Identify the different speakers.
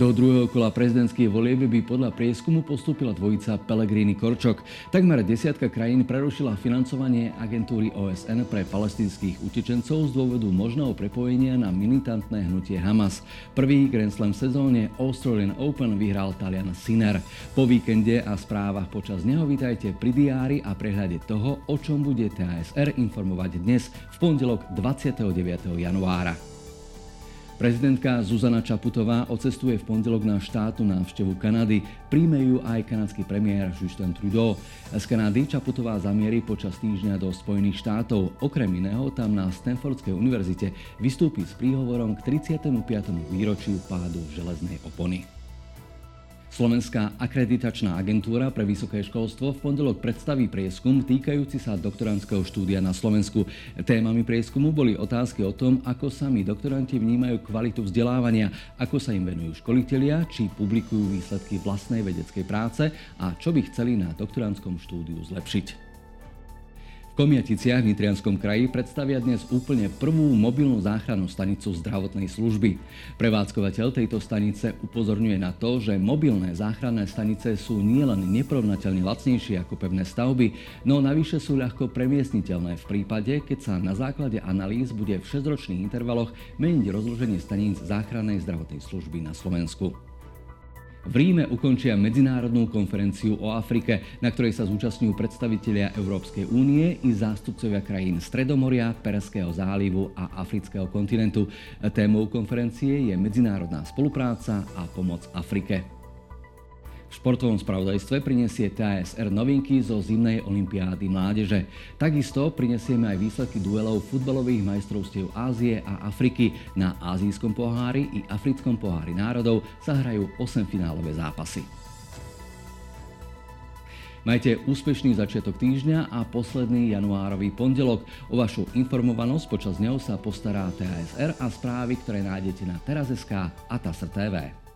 Speaker 1: Do druhého kola prezidentských volieb by podľa prieskumu postúpila dvojica Pelegrini Korčok. Takmer desiatka krajín prerušila financovanie agentúry OSN pre palestinských utečencov z dôvodu možného prepojenia na militantné hnutie Hamas. Prvý Grand Slam sezóne Australian Open vyhral Talian Sinner. Po víkende a správach počas neho vítajte pri diári a prehľade toho, o čom bude TASR informovať dnes v pondelok 29. januára. Prezidentka Zuzana Čaputová ocestuje v pondelok na štátu návštevu Kanady. Príjme ju aj kanadský premiér Justin Trudeau. Z Kanady Čaputová zamierí počas týždňa do Spojených štátov. Okrem iného tam na Stanfordskej univerzite vystúpi s príhovorom k 35. výročiu pádu železnej opony. Slovenská akreditačná agentúra pre vysoké školstvo v pondelok predstaví prieskum týkajúci sa doktorandského štúdia na Slovensku. Témami prieskumu boli otázky o tom, ako sami doktoranti vnímajú kvalitu vzdelávania, ako sa im venujú školitelia, či publikujú výsledky vlastnej vedeckej práce a čo by chceli na doktorandskom štúdiu zlepšiť. Komiaticiach v Nitrianskom kraji predstavia dnes úplne prvú mobilnú záchrannú stanicu zdravotnej služby. Prevádzkovateľ tejto stanice upozorňuje na to, že mobilné záchranné stanice sú nielen neporovnateľne lacnejšie ako pevné stavby, no navyše sú ľahko premiestniteľné v prípade, keď sa na základe analýz bude v 6-ročných intervaloch meniť rozloženie staníc záchrannej zdravotnej služby na Slovensku. V Ríme ukončia medzinárodnú konferenciu o Afrike, na ktorej sa zúčastňujú predstavitelia Európskej únie i zástupcovia krajín Stredomoria, Perského zálivu a Afrického kontinentu. Témou konferencie je medzinárodná spolupráca a pomoc Afrike. V športovom spravodajstve prinesie TASR novinky zo zimnej olympiády mládeže. Takisto prinesieme aj výsledky duelov futbalových majstrovstiev Ázie a Afriky. Na Ázijskom pohári i Africkom pohári národov sa hrajú 8 finálové zápasy. Majte úspešný začiatok týždňa a posledný januárový pondelok. O vašu informovanosť počas neho sa postará TASR a správy, ktoré nájdete na teraz.sk a TASR TV.